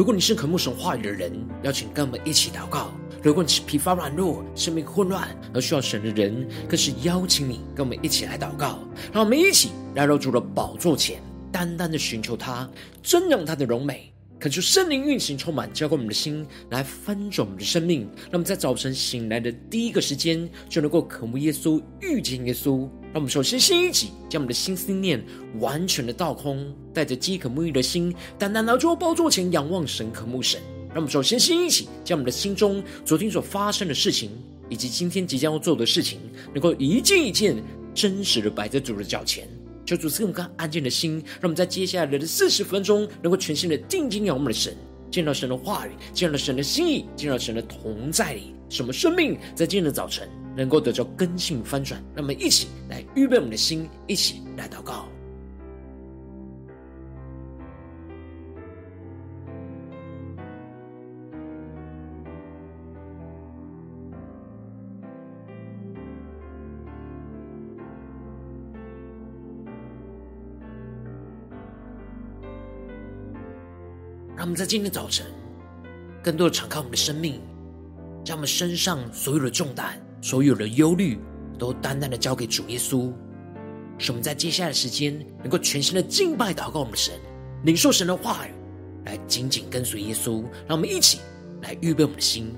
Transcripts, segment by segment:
如果你是渴慕神话语的人，邀请跟我们一起祷告；如果你是疲乏软弱、生命混乱而需要神的人，更是邀请你跟我们一起来祷告。让我们一起来到主的宝座前，单单的寻求他，尊仰他的荣美。恳求圣灵运行充满，浇灌我们的心，来翻转我们的生命。那么在早晨醒来的第一个时间，就能够渴慕耶稣、遇见耶稣。让我们首先先一起将我们的心思念完全的倒空，带着饥渴沐浴的心，单单来到宝座前仰望神、渴慕神。让我们首先先一起将我们的心中昨天所发生的事情，以及今天即将要做的事情，能够一件一件真实的摆在主的脚前。求主赐我们更安静的心，让我们在接下来的四十分钟，能够全心的定睛仰望的神，见到神的话语，见到神的心意，见到神的同在里，什么生命在今天的早晨能够得到根性翻转。让我们一起来预备我们的心，一起来祷告。让我们在今天早晨，更多的敞开我们的生命，将我们身上所有的重担、所有的忧虑，都单单的交给主耶稣。使我们在接下来的时间，能够全心的敬拜、祷告我们的神，领受神的话语，来紧紧跟随耶稣。让我们一起来预备我们的心。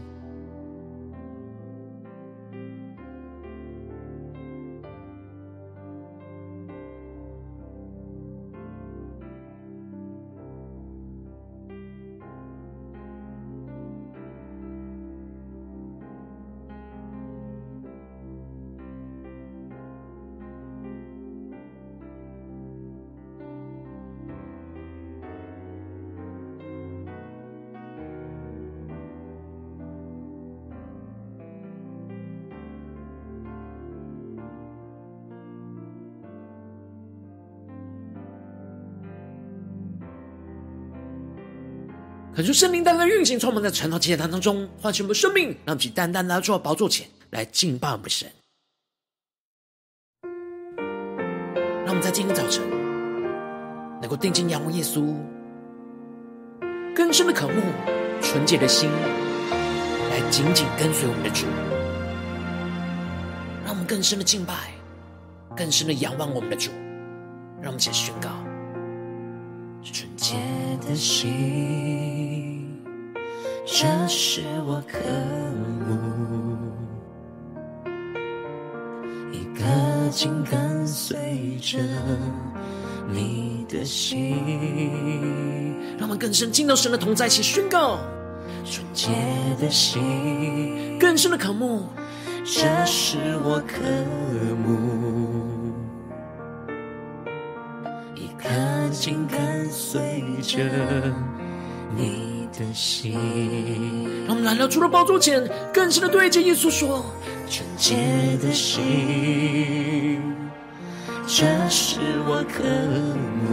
恳求圣灵单单运行，充满在晨祷祭坛当中，唤醒我们的生命，让我们单单来到宝座前来敬拜我们的神。让我们在今天早晨能够定睛仰望耶稣，更深的渴慕，纯洁的心来紧紧跟随我们的主。让我们更深的敬拜，更深的仰望我们的主。让我们一起宣告。纯洁的心，这是我渴慕，一颗紧跟随着你的心。让我们更深进到神的同在，一起宣告。纯洁的心，更深的渴慕，这是我渴慕。紧跟随着你的心，让我们来到主的宝座前，更深的对着耶稣说：纯洁的心，这是我渴慕，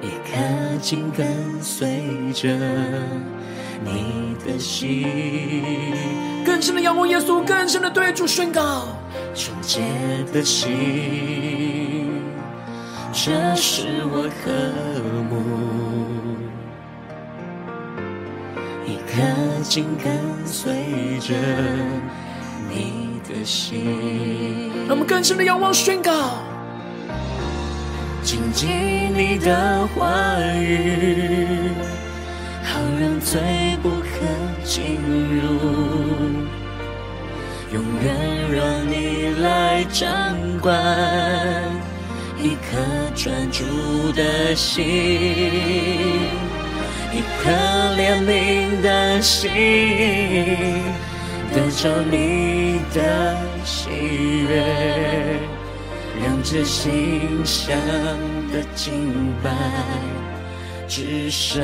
一颗紧跟随着你的心，更深的仰望耶稣，更深的对主宣告：纯洁的心。这是我渴慕，一颗紧跟随着你的心。让我们更深的仰望宣告，谨记你的话语，好让罪不可进入，永远让你来掌管。一颗专注的心，一颗怜悯的心，得着你的喜悦，让这心香的敬拜，只剩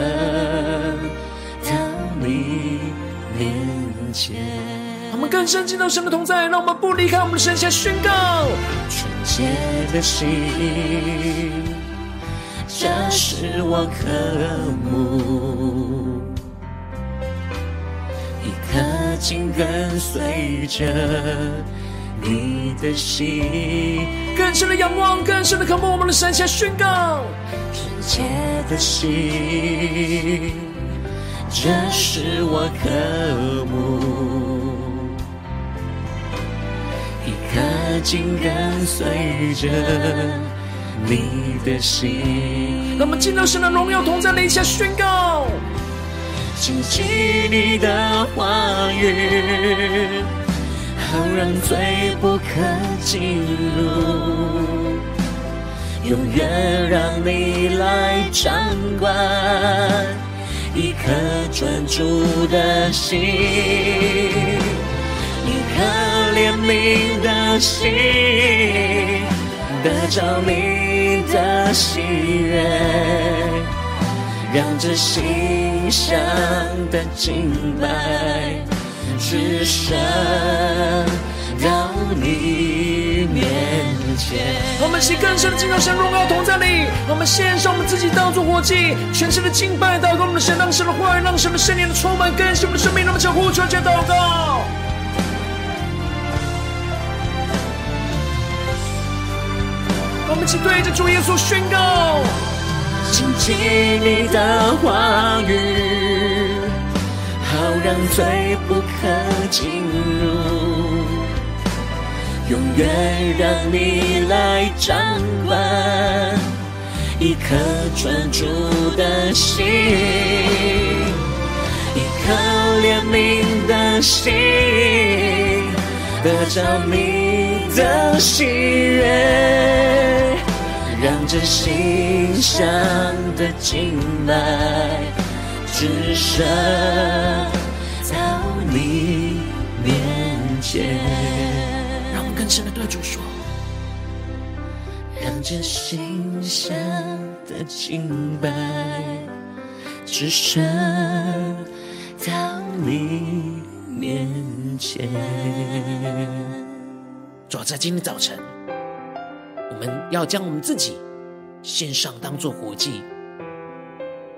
到你面前。我们更深进到神的同在，让我们不离开我们的神，先宣告纯洁的心，这是我渴慕，一颗紧跟随着你的心，更深的仰望，更深的渴慕，我们的神下宣告，纯洁的心，这是我渴慕，颗紧跟随着你的心。那么，进到神的荣耀同在里下宣告，谨记你的话语。好让罪不可进入，永远让你来掌管一颗专注的心，一颗怜悯的心，得着你的喜悦，让这心香的敬拜。只身到你面前，我们是更深的敬拜神荣耀同在里，我们献上我们自己当作活祭，全身的敬拜祷告我们的神，让神的话语，让神的圣灵的充满更新我们的生命，那么叫呼求，求祷告。我们一起对着主耶稣宣告，紧记你的话语。好让罪不可进入，永远让你来掌管一颗专注的心，一颗怜悯的心，得着你的喜悦，让这心香的敬拜。只身到你面前，让我们更深的对主说，让这心香的敬拜，只身到你面前。主要在今天早晨，我们要将我们自己献上，当作活祭。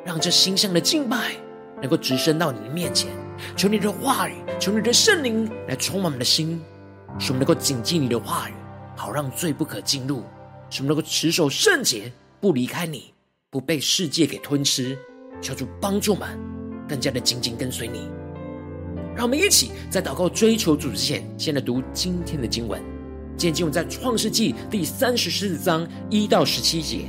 让这心上的敬拜能够直升到你的面前，求你的话语，求你的圣灵来充满我们的心，使我们能够谨记你的话语，好让罪不可进入；使我们能够持守圣洁，不离开你，不被世界给吞吃。求主帮助我们，更加的紧紧跟随你。让我们一起在祷告追求主之前，先来读今天的经文。今天经文在创世纪第三十四章一到十七节。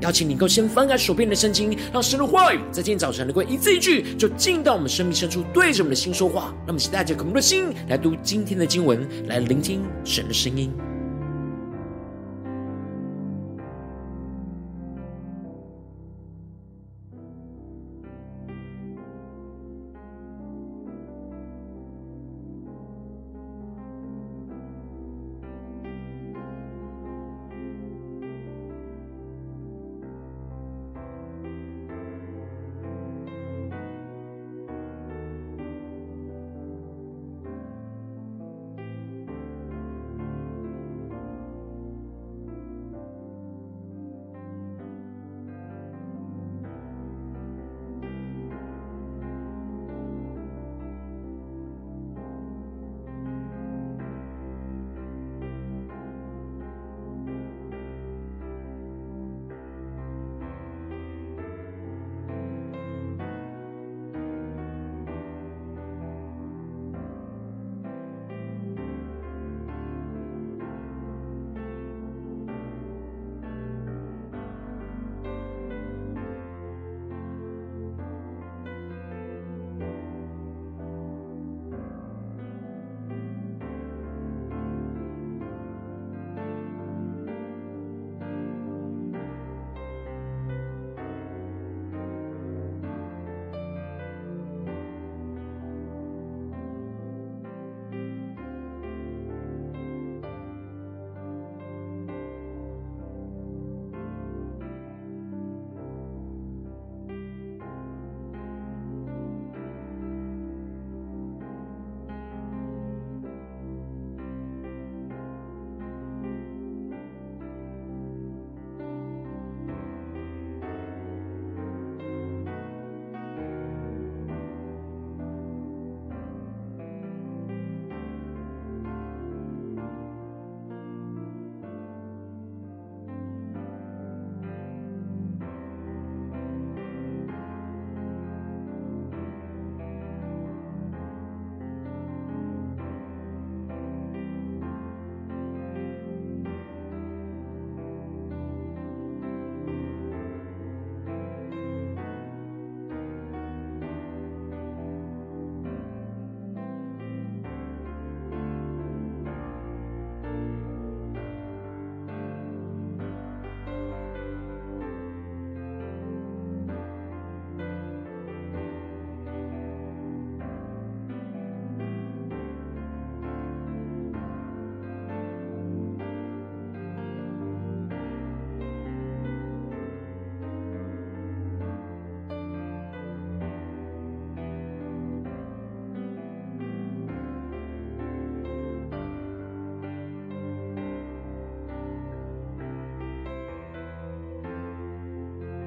邀请你能够先翻开手边的圣经，让神的话语在今天早晨能够一字一句就进到我们生命深处，对着我们的心说话。让我们期待着渴慕的心来读今天的经文，来聆听神的声音。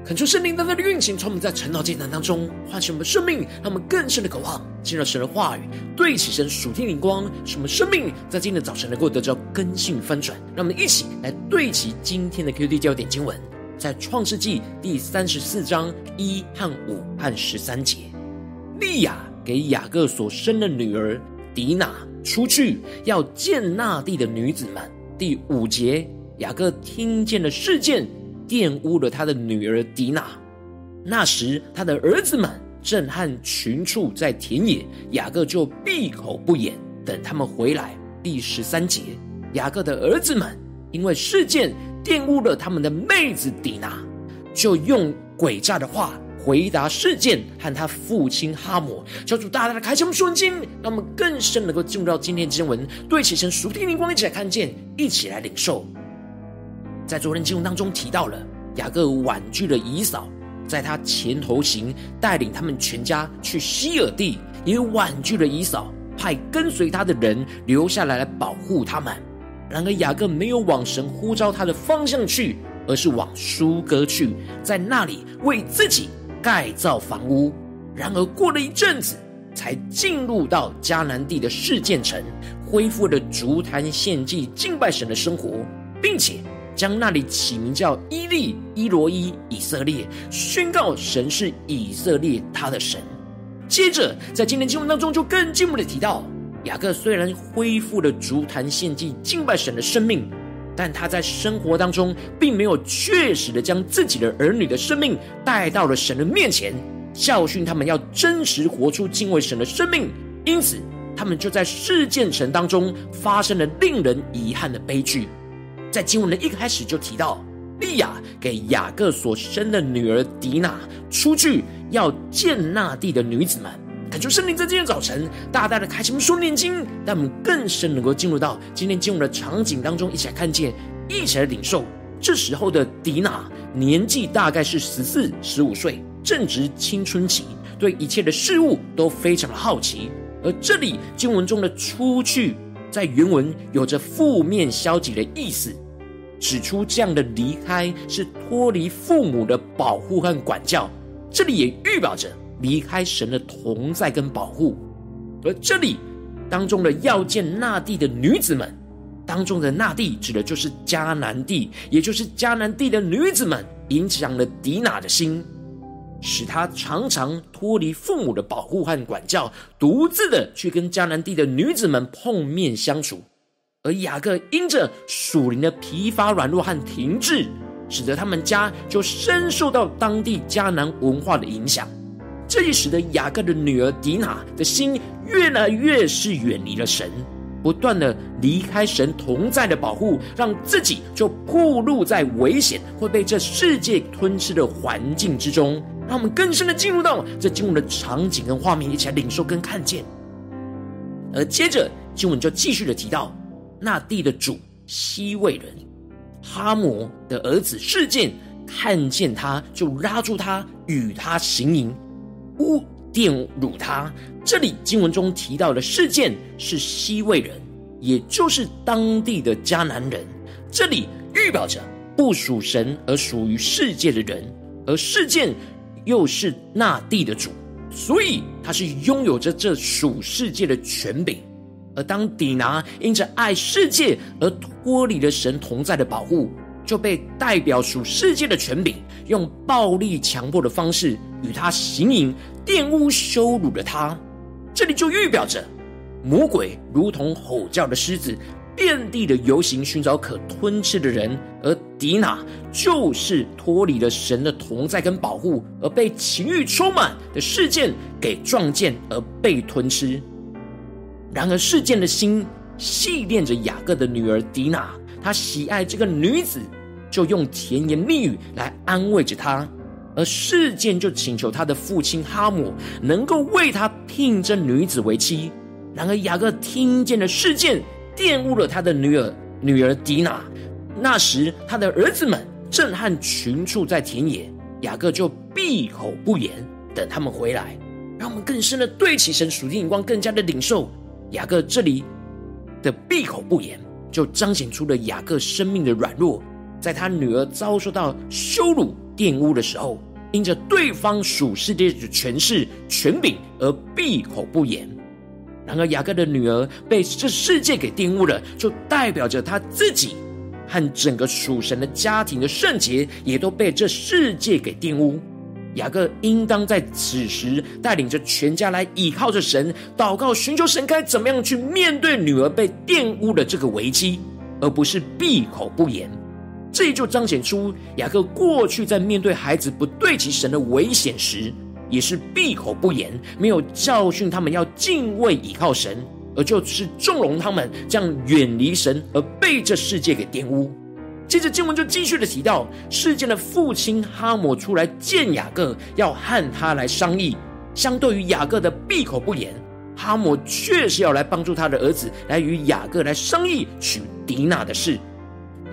恳求圣灵单单的运行，从我们在晨祷祭坛当中唤醒我们生命，让我们更深的渴望进入神的话语，对齐神属天灵光，使我们生命在今天早晨能够得到更新翻转。让我们一起来对齐今天的 QD 焦点经文，在创世纪第三十四章一和五和十三节，利亚给雅各所生的女儿迪娜出去要见那地的女子们。第五节，雅各听见了事件。玷污了他的女儿迪娜。那时，他的儿子们正和群畜在田野，雅各就闭口不言，等他们回来。第十三节，雅各的儿子们因为事件玷污了他们的妹子迪娜，就用诡诈的话回答事件和他父亲哈摩。求主大大的开启我们属灵经，让我们更深能够进入到今天的经文，对齐神属天灵光，一起来看见，一起来领受。在昨天经文当中提到了雅各婉拒了以扫，在他前头行，带领他们全家去西珥地，也婉拒了以扫，派跟随他的人留下来来保护他们。然而雅各没有往神呼召他的方向去，而是往苏哥去，在那里为自己盖造房屋。然而过了一阵子，才进入到迦南地的示剑城，恢复了筑坛献祭敬拜神的生活，并且。将那里起名叫伊利伊罗伊以色列，宣告神是以色列他的神。接着，在今天经文当中，就更进一步的提到，雅各虽然恢复了足坛献祭敬拜神的生命，但他在生活当中并没有确实的将自己的儿女的生命带到了神的面前，教训他们要真实活出敬畏神的生命。因此，他们就在示剑城当中发生了令人遗憾的悲剧。在经文的一开始就提到，利亚给雅各所生的女儿迪娜出去要见那地的女子们，恳求圣灵在今天早晨大大的开启我们属灵眼睛，让我们更深能够进入到今天经文的场景当中，一起来看见，一起来领受。这时候的迪娜年纪大概是十四、十五岁，正值青春期，对一切的事物都非常的好奇。而这里经文中的出去。在原文有着负面消极的意思，指出这样的离开是脱离父母的保护和管教，这里也预表着离开神的同在跟保护。而这里当中的要见那地的女子们，当中的那地指的就是迦南地，也就是迦南地的女子们，影响了迪娜的心。使他常常脱离父母的保护和管教，独自的去跟迦南地的女子们碰面相处。而雅各因着属灵的疲乏、软弱和停滞，使得他们家就深受到当地迦南文化的影响。这也使得雅各的女儿迪拿的心越来越是远离了神，不断的离开神同在的保护，让自己就暴露在危险会被这世界吞噬的环境之中。让我们更深的进入到这经文的场景跟画面，一起来领受跟看见。而接着经文就继续的提到，那地的主西魏人哈摩的儿子示剑看见他，就拉住他与他行淫，污玷辱他。这里经文中提到的事件是西魏人，也就是当地的迦南人。这里预表着不属神而属于世界的人，而事件。又是那地的主，所以他是拥有着这属世界的权柄。而当底拿因着爱世界而脱离了神同在的保护，就被代表属世界的权柄，用暴力强迫的方式与他行淫，玷污羞辱了他。这里就预表着魔鬼如同吼叫的狮子。遍地的游行，寻找可吞吃的人，而迪娜就是脱离了神的同在跟保护，而被情欲充满的事件给撞见而被吞吃。然而事件的心系恋着雅各的女儿迪娜，他喜爱这个女子，就用甜言蜜语来安慰着她。而事件就请求他的父亲哈姆能够为他聘这女子为妻。然而雅各听见了事件。玷污了他的女儿，女儿迪娜。那时，他的儿子们正和群畜在田野，雅各就闭口不言，等他们回来。让我们更深的对齐神属天眼光，更加的领受雅各这里的闭口不言，就彰显出了雅各生命的软弱。在他女儿遭受到羞辱、玷污的时候，因着对方属世界的权势、权柄而闭口不言。然而雅各的女儿被这世界给玷污了，就代表着他自己和整个属神的家庭的圣洁也都被这世界给玷污。雅各应当在此时带领着全家来倚靠着神，祷告寻求神该怎么样去面对女儿被玷污的这个危机，而不是闭口不言。这就彰显出雅各过去在面对孩子不对齐神的危险时，也是闭口不言，没有教训他们要敬畏倚靠神，而就是纵容他们这样远离神，而被这世界给玷污。接着经文就继续的提到，事件的父亲哈姆出来见雅各，要和他来商议。相对于雅各的闭口不言，哈姆确实要来帮助他的儿子，来与雅各来商议娶迪娜的事。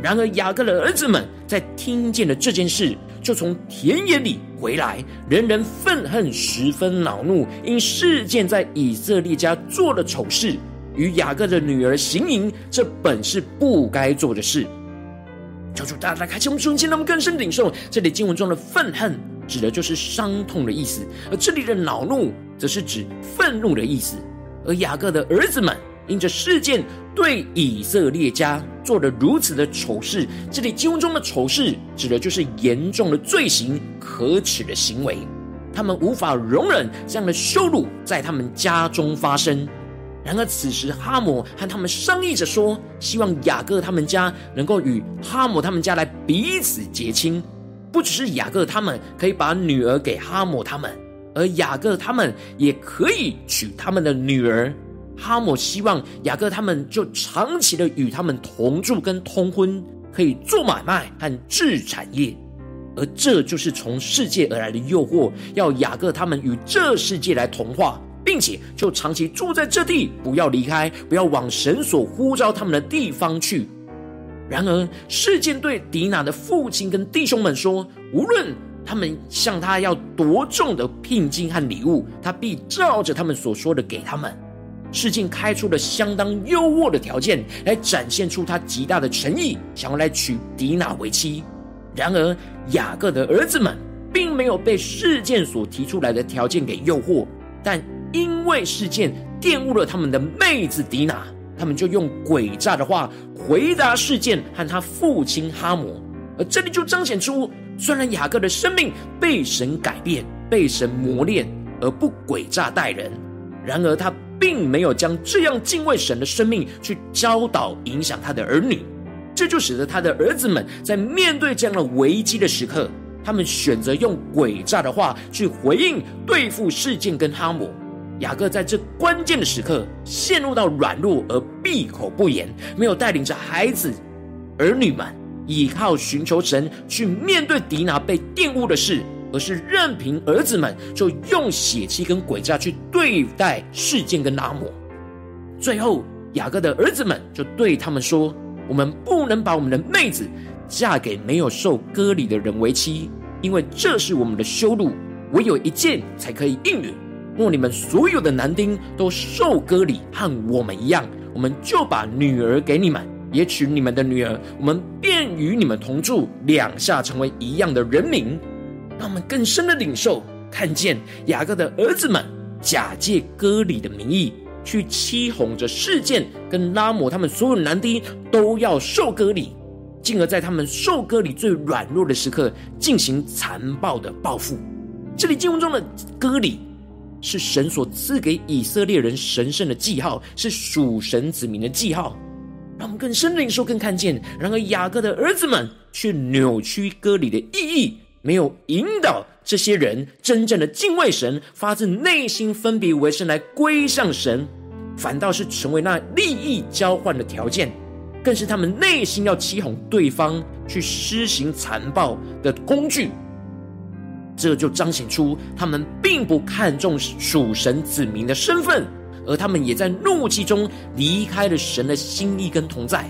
然而雅各的儿子们在听见了这件事，就从田野里回来，人人愤恨，十分恼怒，因事件在以色列家做了丑事，与雅各的女儿行淫，这本是不该做的事。求主大大开启我们属灵心，让我们更深领受这里经文中的愤恨，指的就是伤痛的意思；而这里的恼怒，则是指愤怒的意思。而雅各的儿子们因着事件对以色列家。做了如此的丑事，这里经文中的丑事指的就是严重的罪行、可耻的行为。他们无法容忍这样的羞辱在他们家中发生。然而此时哈姆和他们商议着说，希望雅各他们家能够与哈姆他们家来彼此结亲，不只是雅各他们可以把女儿给哈姆他们，而雅各他们也可以娶他们的女儿。哈姆希望雅各他们就长期的与他们同住跟通婚，可以做买卖和置产业，而这就是从世界而来的诱惑，要雅各他们与这世界来同化，并且就长期住在这地，不要离开，不要往神所呼召他们的地方去。然而，事件对迪娜的父亲跟弟兄们说，无论他们向他要多重的聘金和礼物，他必照着他们所说的给他们。事件开出了相当诱惑的条件，来展现出他极大的诚意，想要来娶迪娜为妻。然而，雅各的儿子们并没有被事件所提出来的条件给诱惑，但因为事件玷污了他们的妹子迪娜，他们就用诡诈的话回答事件和他父亲哈抹。而这里就彰显出，虽然雅各的生命被神改变、被神磨练，而不诡诈待人，然而他。并没有将这样敬畏神的生命去教导影响他的儿女，这就使得他的儿子们在面对这样的危机的时刻，他们选择用诡诈的话去回应对付事件跟哈姆。雅各在这关键的时刻陷入到软弱而闭口不言，没有带领着孩子儿女们依靠寻求神去面对迪娜被玷污的事。而是任凭儿子们就用血气跟诡诈去对待事件跟哈抹，最后雅各的儿子们就对他们说：“我们不能把我们的妹子嫁给没有受割礼的人为妻，因为这是我们的羞辱。唯有一件才可以应允。若你们所有的男丁都受割礼，和我们一样，我们就把女儿给你们，也娶你们的女儿，我们便与你们同住，两下成为一样的人民。”让我们更深的领受，看见雅各的儿子们假借割礼的名义，去欺哄着事件跟拉姆他们所有男丁都要受割礼，进而在他们受割礼最软弱的时刻进行残暴的报复。这里经文中的割礼是神所赐给以色列人神圣的记号，是属神子民的记号。让我们更深的领受，更看见，然而雅各的儿子们却扭曲割礼的意义。没有引导这些人真正的敬畏神，发自内心分别为圣来归向神，反倒是成为那利益交换的条件，更是他们内心要欺哄对方去施行残暴的工具。这就彰显出他们并不看重属神子民的身份，而他们也在怒气中离开了神的心意跟同在。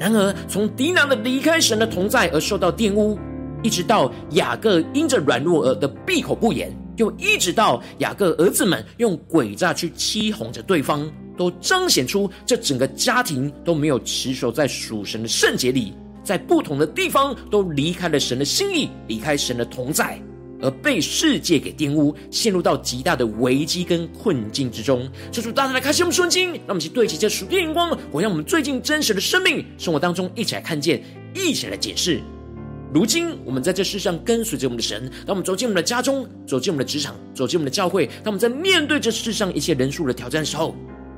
然而，从狄娜的离开神的同在而受到玷污。一直到雅各因着软弱而的闭口不言，又一直到雅各儿子们用诡诈去欺哄着对方，都彰显出这整个家庭都没有持守在属神的圣洁里，在不同的地方都离开了神的心意，离开神的同在。而被世界给玷污，陷入到极大的危机跟困境之中。求主大大的开启我们圣经，让我们去对齐这属天眼光，活让我们最近真实的生命生活当中一起来看见，一起来解释。如今我们在这世上跟随着我们的神，当我们走进我们的家中，走进我们的职场，走进我们的教会，当我们在面对这世上一切人数的挑战的时候，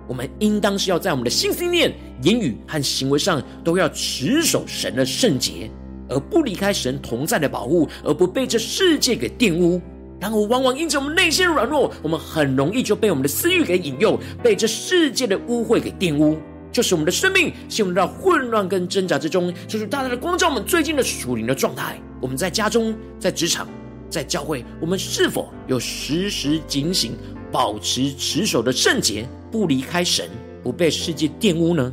我们应当是要在我们的心思念、言语和行为上，都要持守神的圣洁。而不离开神同在的保护，而不被这世界给玷污。然而，往往因着我们内心软弱，我们很容易就被我们的私欲给引诱，被这世界的污秽给玷污，就是我们的生命陷入到混乱跟挣扎之中。就是大大的光照我们最近的属灵的状态。我们在家中、在职场、在教会，我们是否有时时警醒，保持持守的圣洁，不离开神，不被世界玷污呢？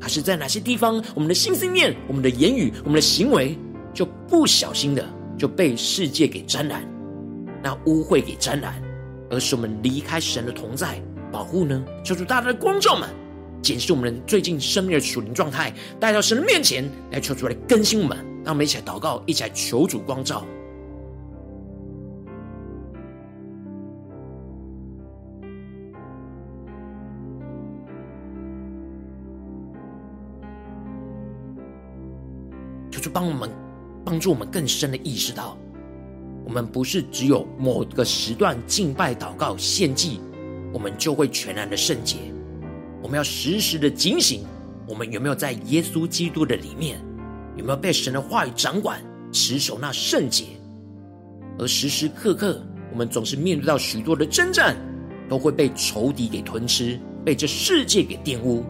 还是在哪些地方，我们的心思念、我们的言语、我们的行为，就不小心的就被世界给沾染，那污秽给沾染，而是我们离开神的同在保护呢？求主大大的光照们，检视我们最近生命的属灵状态，带到神的面前来求主来更新我们。让我们一起来祷告，一起来求主光照。就帮我们帮助我们更深的意识到，我们不是只有某个时段敬拜、祷告、献祭，我们就会全然的圣洁。我们要时时的警醒，我们有没有在耶稣基督的里面，有没有被神的话语掌管，持守那圣洁。而时时刻刻，我们总是面对到许多的征战，都会被仇敌给吞吃，被这世界给玷污。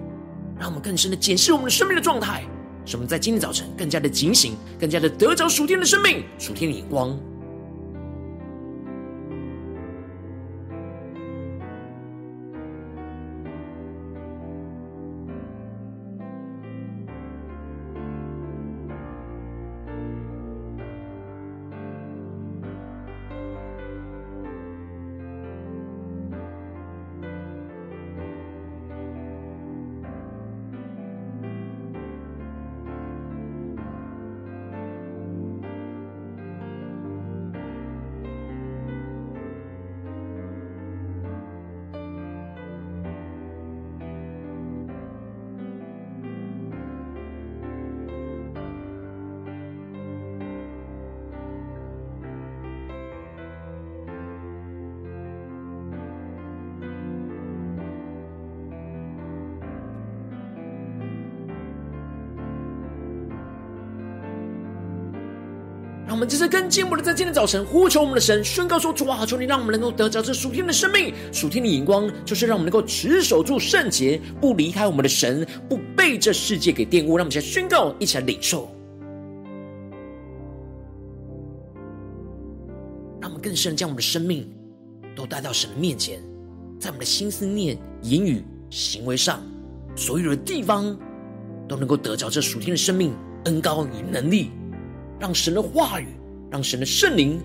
让我们更深的检视我们的生命的状态。使我们在今天早晨更加的警醒，更加的得着属天的生命、属天的眼光。我们这次更进一步的，在今天早晨呼求我们的神，宣告说：主啊，求你让我们能够得着这属天的生命、属天的眼光，就是让我们能够持守住圣洁，不离开我们的神，不被这世界给玷污。让我们先宣告，一起来领受，让我们更深的将我们的生命都带到神的面前，在我们的心思念、言语、行为上，所有的地方都能够得着这属天的生命、恩膏与能力。让神的话语，让神的圣灵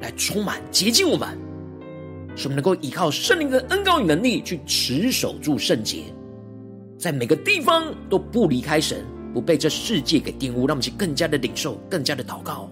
来充满洁净我们，使我们能够依靠圣灵的恩膏与能力去持守住圣洁，在每个地方都不离开神，不被这世界给玷污，让我们去更加的领受，更加的祷告。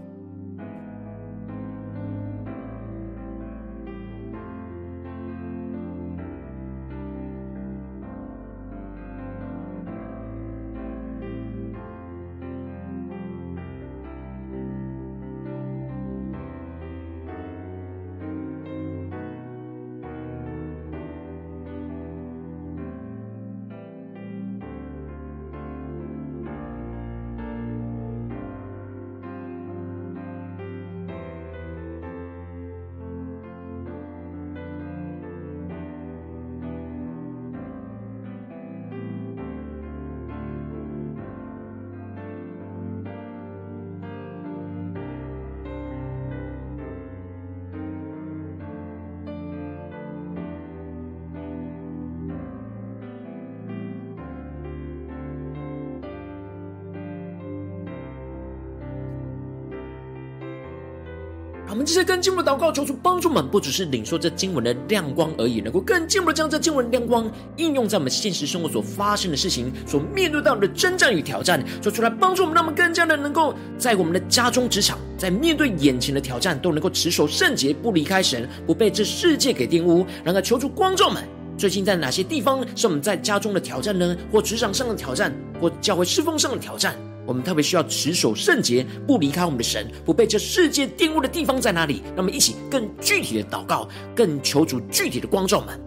我们这些更进一步的祷告，求主帮助我们，不只是领受这经文的亮光而已，能够更进一步的将这经文亮光应用在我们现实生活所发生的事情、所面对到的征战与挑战，说出来帮助我们，让我们更加的能够在我们的家中、职场，在面对眼前的挑战，都能够持守圣洁，不离开神，不被这世界给玷污。然后求主光照们，最近在哪些地方是我们在家中的挑战呢？或职场上的挑战，或教会侍奉上的挑战？我们特别需要持守圣洁，不离开我们的神，不被这世界玷污的地方在哪里？那么一起更具体的祷告，更求主具体的光照们。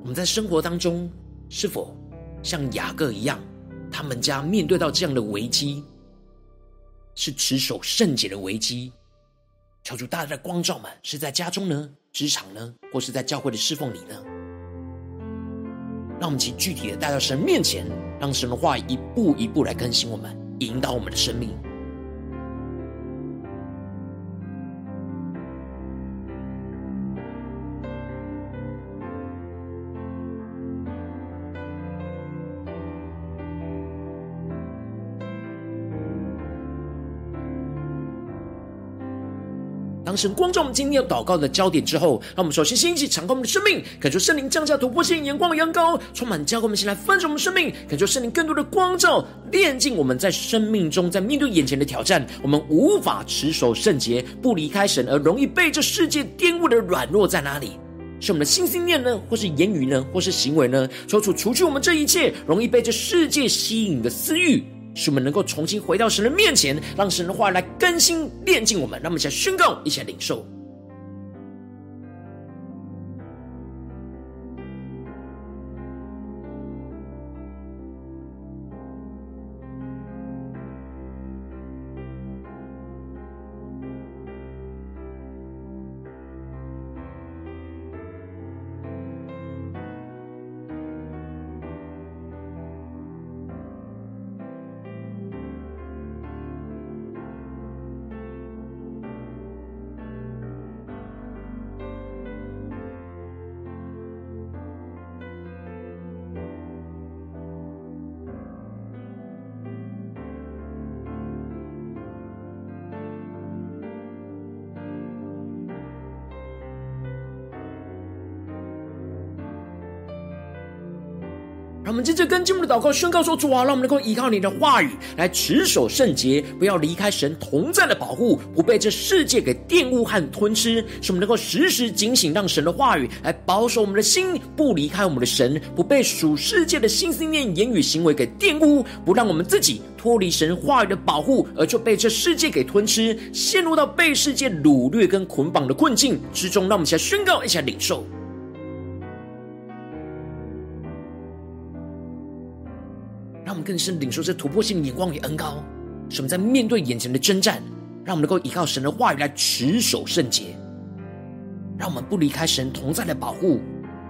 我们在生活当中是否像雅各一样，他们家面对到这样的危机，是持守圣洁的危机？求主大大的光照们，是在家中呢、职场呢，或是在教会的侍奉里呢？让我们请具体的带到神面前，让神的话一步一步来更新我们，引导我们的生命。当神光照我们今天要祷告的焦点之后，让我们首先先一起敞开我们的生命，感受圣灵降下突破性眼光的阳高，充满教会我们先来分盛我们生命，感受圣灵更多的光照，炼净我们在生命中，在面对眼前的挑战，我们无法持守圣洁，不离开神，而容易被这世界玷污的软弱在哪里？是我们的心心念呢，或是言语呢，或是行为呢？抽出除去我们这一切容易被这世界吸引的私欲。使我们能够重新回到神的面前，让神的话来更新炼净我们。让我们一起来宣告，一起来领受。我们接着跟进我们的祷告宣告说：“主啊，让我们能够依靠你的话语来持守圣洁，不要离开神同在的保护，不被这世界给玷污和吞吃。使我们能够时时警醒，让神的话语来保守我们的心，不离开我们的神，不被属世界的心思念、言语、行为给玷污，不让我们自己脱离神话语的保护，而就被这世界给吞吃，陷入到被世界掳掠跟捆绑的困境之中。让我们一起来宣告，一起来领受。”更深领受这突破性的眼光与恩高，使我们在面对眼前的征战，让我们能够依靠神的话语来持守圣洁，让我们不离开神同在的保护，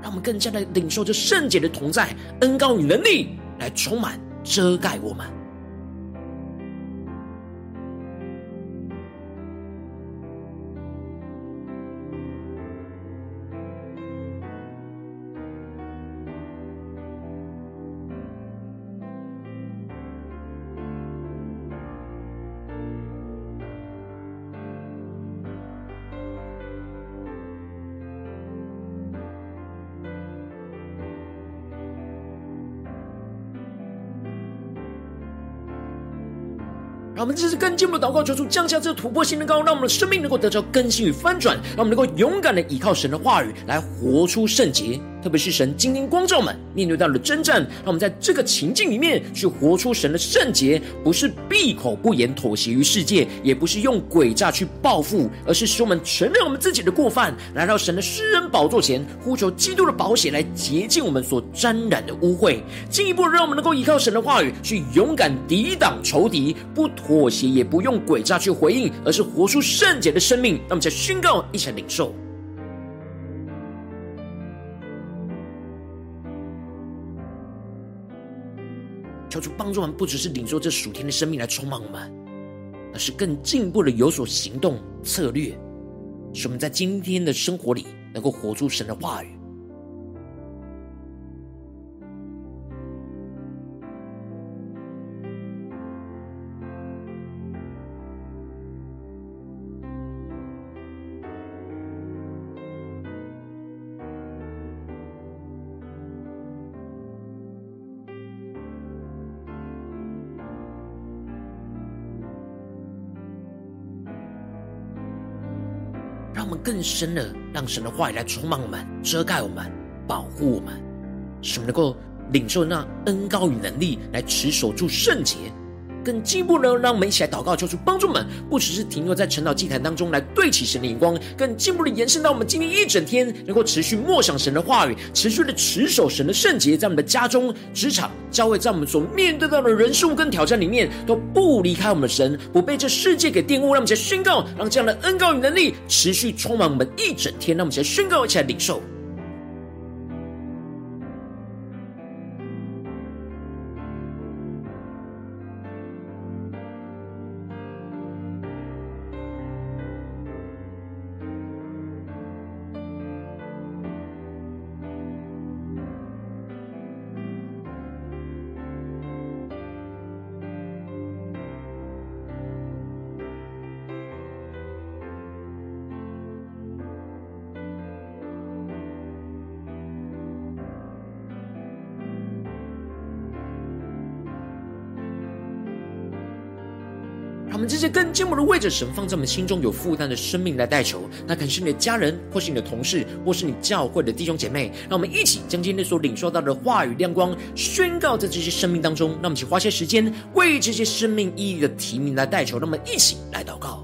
让我们更加的领受这圣洁的同在、恩高与能力来充满遮盖我们。我们这次更进一步的祷告，求主降下这突破性的高，让我们的生命能够得到更新与翻转，让我们能够勇敢的依靠神的话语来活出圣洁。特别是神今天光照们面对到了征战，让我们在这个情境里面去活出神的圣洁，不是闭口不言妥协于世界，也不是用诡诈去报复，而是使我们承认我们自己的过犯，来到神的施恩宝座前，呼求基督的宝血来洁净我们所沾染的污秽，进一步让我们能够依靠神的话语去勇敢抵挡仇敌，不妥协，也不用诡诈去回应，而是活出圣洁的生命。那么在宣告，一起来领受。求主帮助我们，不只是领受这属天的生命来充满我们，而是更进一步的有所行动策略，使我们在今天的生活里能够活出神的话语。更深的让神的话语来充满我们、遮盖我们、保护我们，使我们能够领受那恩高与能力来持守住圣洁。更进一步的，让我们一起来祷告，求主帮助们，不只是停留在晨祷祭坛当中来对齐神的眼光，更进一步的延伸到我们今天一整天，能够持续默想神的话语，持续的持守神的圣洁，在我们的家中、职场、教会，在我们所面对到的人事物跟挑战里面，都不离开我们的神，不被这世界给玷污。让我们一起来宣告，让这样的恩膏与能力持续充满我们一整天。让我们一起来宣告，一起来领受。我们这些更寂寞的位置神放在我们心中有负担的生命来代求，那可能是你的家人，或是你的同事，或是你教会的弟兄姐妹。让我们一起将今天所领受到的话语亮光宣告在这些生命当中。那我们一起花些时间为这些生命意义的提名来代求。那么一起来祷告。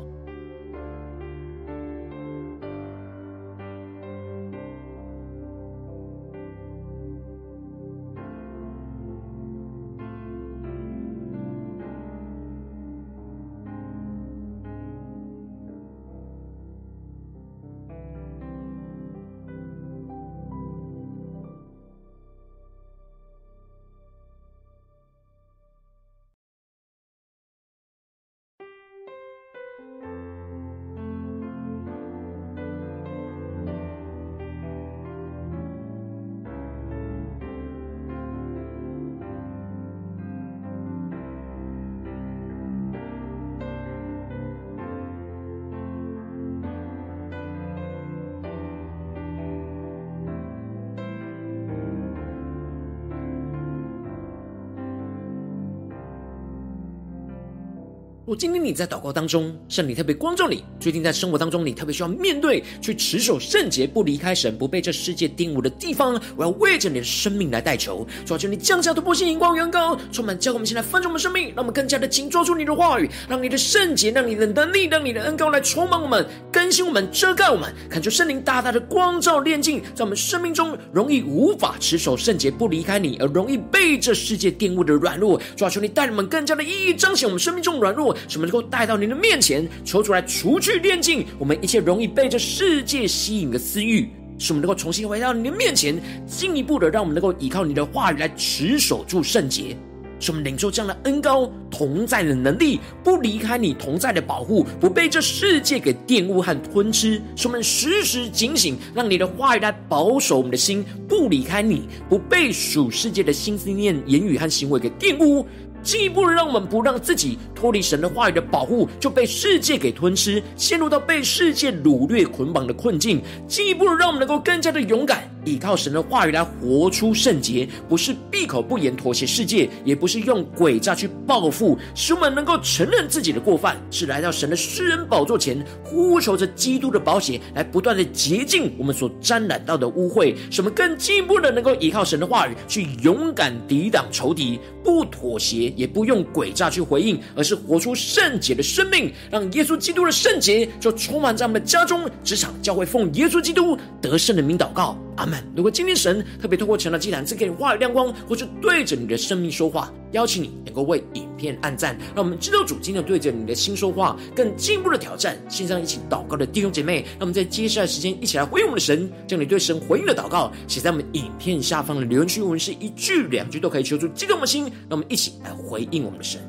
如果今天你在祷告当中，圣灵特别光照你，最近在生活当中你特别需要面对去持守圣洁、不离开神、不被这世界玷污的地方，我要为着你的生命来代求，主要求你降下突破性、荧光、远高，充满教。我们现在分盛我们生命，让我们更加的紧抓住你的话语，让你的圣洁、让你的能力、让你的恩膏来充满我们、更新我们、遮盖我们，看出圣灵大大的光照、炼净，在我们生命中容易无法持守圣洁、不离开你，而容易被这世界玷污的软弱，主要求你带领们更加的一一彰显我们生命中软弱。什么能够带到您的面前，求主来除去炼净我们一切容易被这世界吸引的私欲，使我们能够重新回到您的面前，进一步的让我们能够依靠你的话语来持守住圣洁，使我们领受这样的恩膏同在的能力，不离开你同在的保护，不被这世界给玷污和吞吃，使我们时时警醒，让你的话语来保守我们的心，不离开你，不被属世界的心思念、言语和行为给玷污。进一步让我们不让自己脱离神的话语的保护，就被世界给吞吃，陷入到被世界掳掠捆绑的困境。进一步让我们能够更加的勇敢，依靠神的话语来活出圣洁，不是闭口不言妥协世界，也不是用诡诈去报复，使我们能够承认自己的过犯，是来到神的施恩宝座前，呼求着基督的宝血，来不断的洁净我们所沾染到的污秽，使我们更进一步的能够依靠神的话语，去勇敢抵挡仇敌，不妥协。也不用诡诈去回应，而是活出圣洁的生命，让耶稣基督的圣洁就充满在我们的家中、职场、教会，奉耶稣基督得胜的名祷告，阿门。如果今天神特别透过成了祭坛赐给你话语亮光，或是对着你的生命说话，邀请你能够为影片按赞，让我们知道主今天对着你的心说话，更进一步的挑战。线上一起祷告的弟兄姐妹，让我们在接下来时间一起来回应我们的神，将你对神回应的祷告写在我们影片下方的留言区，我们是一句两句都可以求助激动我们的心，让我们一起来回应我们的神。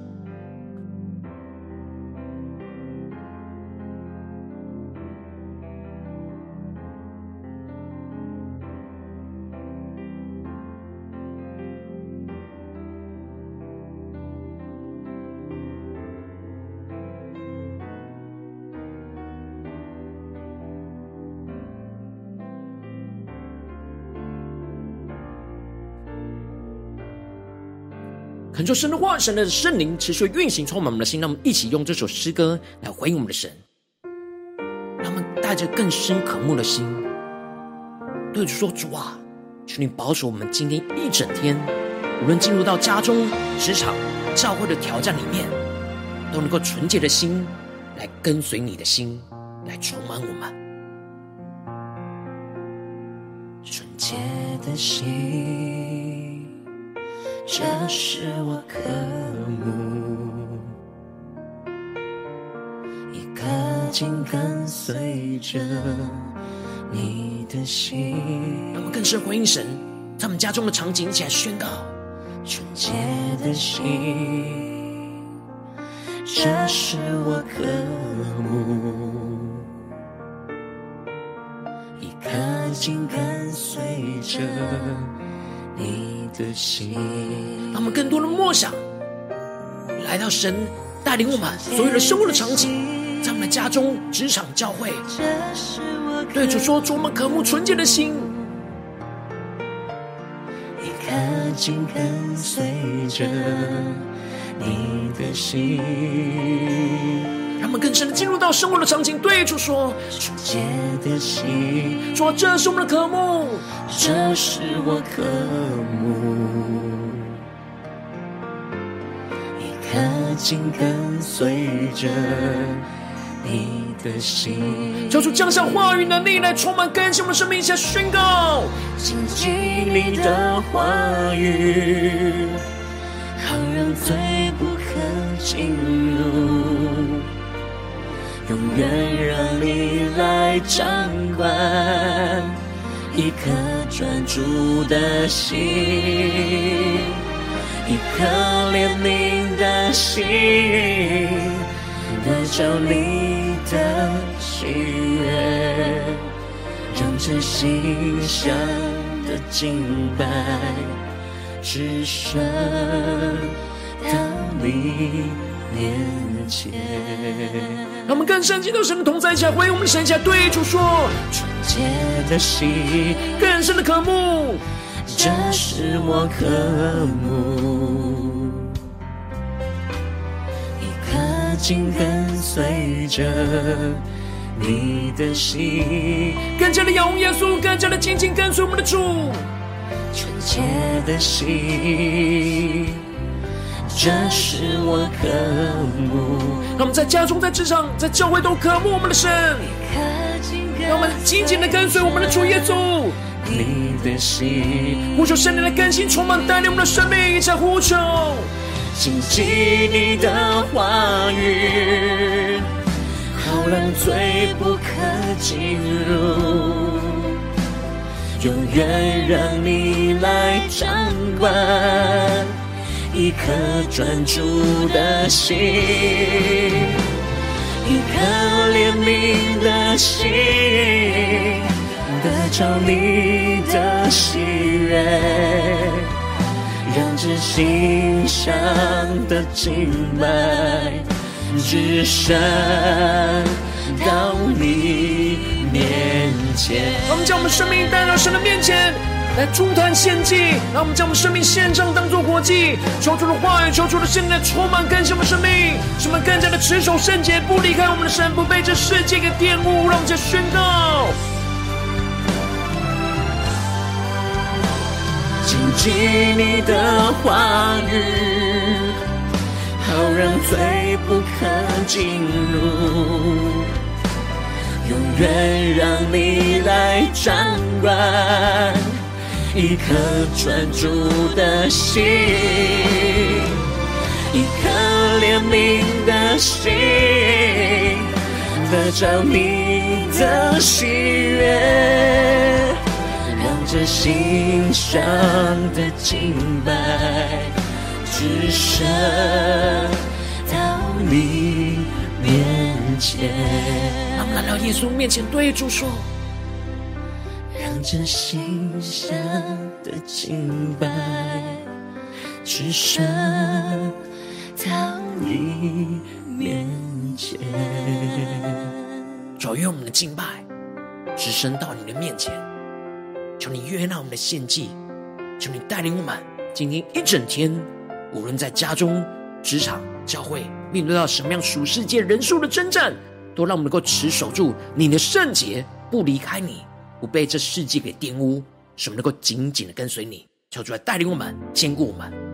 恳求神的话，神的圣灵持续运行，充满我们的心。让我们一起用这首诗歌来回应我们的神，让我们带着更深渴慕的心，对主说：“主啊，求你保守我们今天一整天，无论进入到家中、职场、教会的挑战里面，都能够纯洁的心来跟随你的心，来充满我们。纯洁的心，这是我渴慕。”紧跟随着你的心，让我们更深回应神，在我们家中的场景，一起来宣告：纯洁的心，这是我渴慕，一颗紧跟随着你的心。让我们更多的默想，来到神带领我们所有的生活的场景。在我们的家中、职场、教会，对主说：“主，我们渴慕纯洁的心，一颗紧跟随着你的心。”让我们更深的进入到生活的场景，对主说：“纯洁的心，说这是我们的渴慕，这是我渴慕，一颗紧跟随着。”你的心，求主降下话语能力来充满更新我们生命，一起宣告，紧紧你的话语，好让罪不可进入，永远让你来掌管一颗专注的心，一颗怜悯的心。得着你的喜悦，让这心香的敬拜只剩到你面前。让我们更深进到神的同在下，回应我们的神下，对主说：纯洁的心，更深的渴慕，这是我渴慕。紧跟随着你的心，更加的仰望耶稣，更加的紧紧跟随我们的主。纯洁的心，这是我渴慕。让我们在家中、在职场、在教会都渴慕我们的神。让我们紧紧的跟随我们的主耶稣。你的心，呼求圣灵的更新，充满带领我们的生命，一起呼求。谨记你的话语，好让罪不可进入，永远让你来掌管一颗专注的心，一颗怜悯的心，得着你的喜悦。让这馨香的敬拜只升到你面前。我们将我们生命带到神的面前，来筑坛献祭。让我们将我们生命献上，当作活祭。求主的话语，求主的圣灵充满更新我们生命，使我们更加的持守圣洁，不离开我们的神，不被这世界给玷污。让我们再宣告。谨记你的话语，好让罪不可进入，永远让你来掌管一颗专注的心，一颗怜悯的心，得着你的喜悦。让这心上的敬拜，只升到你面前。让我们来到耶稣面前，对主说：这馨香的敬拜，只升到你面前。主，愿我们的敬拜，只升到你的面前。求你悦纳我们的献祭，求你带领我们今天一整天，无论在家中、职场、教会，面对到什么样属世界人数的征战，都让我们能够持守住你的圣洁，不离开你，不被这世界给玷污，使我们能够紧紧的跟随你，求主来带领我们，坚固我们。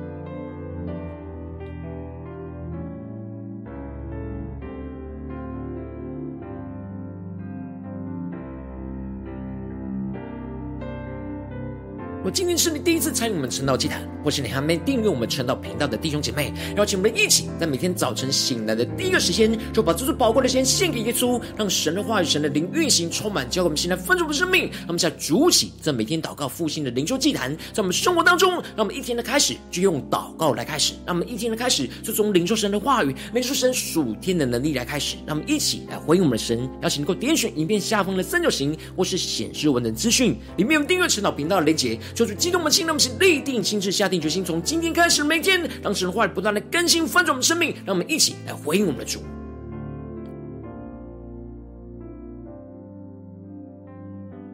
我今天是你第一次参与我们晨祷祭坛，或是你还没订阅我们晨祷频道的弟兄姐妹，邀请我们一起在每天早晨醒来的第一个时间，就把这最宝贵的时间献给耶稣，让神的话语、神的灵运行充满，教给我们现在丰盛的生命。让我们在主起在每天祷告复兴的灵修祭坛，在我们生活当中，让我们一天的开始就用祷告来开始，让我们一天的开始就从领受神的话语、领受神属天的能力来开始。让我们一起来回应我们的神，邀请能够点选影片下方的三角形，或是显示文的资讯里面有订阅晨祷频道的连结。求主激动我们心，让我们是立定心志，下定决心，从今天开始每天，让神的话语不断的更新翻转我们生命，让我们一起来回应我们的主。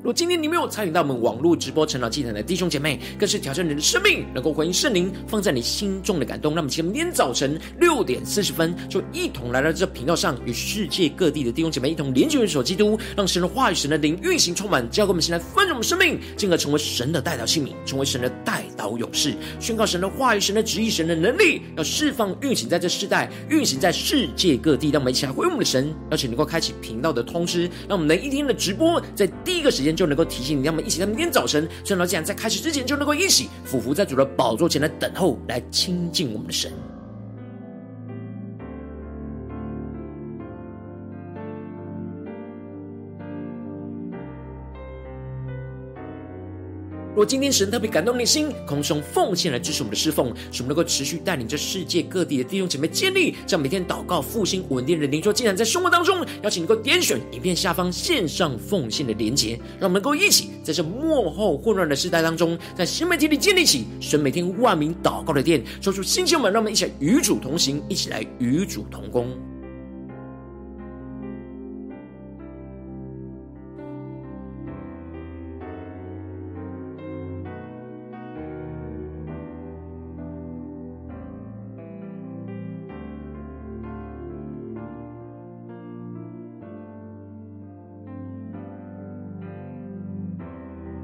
如今天你没有参与到我们网络直播晨祷祭坛的弟兄姐妹，更是挑战你的生命，能够回应圣灵放在你心中的感动。让我们今天早晨六点四十分，就一同来到这频道上，与世界各地的弟兄姐妹一同连接、元首基督，让神的话语、神的灵运行充满，教给我们现在丰盛我们生命，进而成为神的代祷器皿，成为神的代祷勇士，宣告神的话语、神的旨意、神的能力，要释放运行在这世代，运行在世界各地。让我们一起来回应我们的神，而且能够开启频道的通知，让我们能一天的直播在第一个时间。就能够提醒你，让我们一起在明天早晨，趁到这样在开始之前，就能够一起俯伏在主的宝座前来等候，来亲近我们的神。若今天神特别感动你的心，空中奉献来支持我们的侍奉，使我们能够持续带领着世界各地的弟兄姐妹建立这样每天祷告复兴稳定的灵桌，竟然在生活当中，邀请能够点选影片下方线上奉献的连结，让我们能够一起在这幕后混乱的时代当中，在新媒体里建立起神每天万名祷告的殿，说出新旧们，让我们一起来与主同行，一起来与主同工。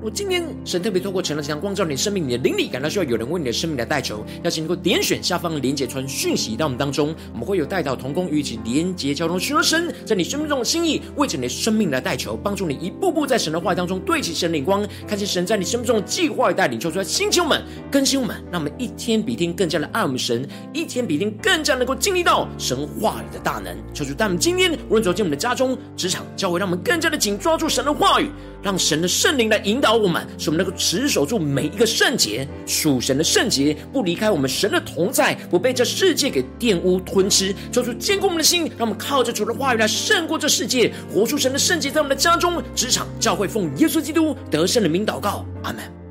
今天神特别透过晨祷祭坛光照你生命，你的灵里感到需要有人为你的生命来代求，邀请能够点选下方的连结传讯息到我们当中，我们会有代祷同工与一起连结交通，寻求神在你生命中的心意，为着你的生命来代求，帮助你一步步在神的话语当中对齐神灵光，看见神在你生命中的计划带领，求出来星球们更新我们，让我们一天比一天更加的爱我们神，一天比一天更加能够经历到神话语的大能。求主带我们今天无论走进我们的家中、职场、教会，让我们更加的紧抓住神的话语，让神的圣灵来引导我们，是我们能够持守住每一个圣洁，属神的圣洁，不离开我们神的同在，不被这世界给玷污吞吃，做出坚固我们的心，让我们靠着主的话语来胜过这世界，活出神的圣洁，在我们的家中、职场、教会，奉耶稣基督得胜的名祷告，阿门。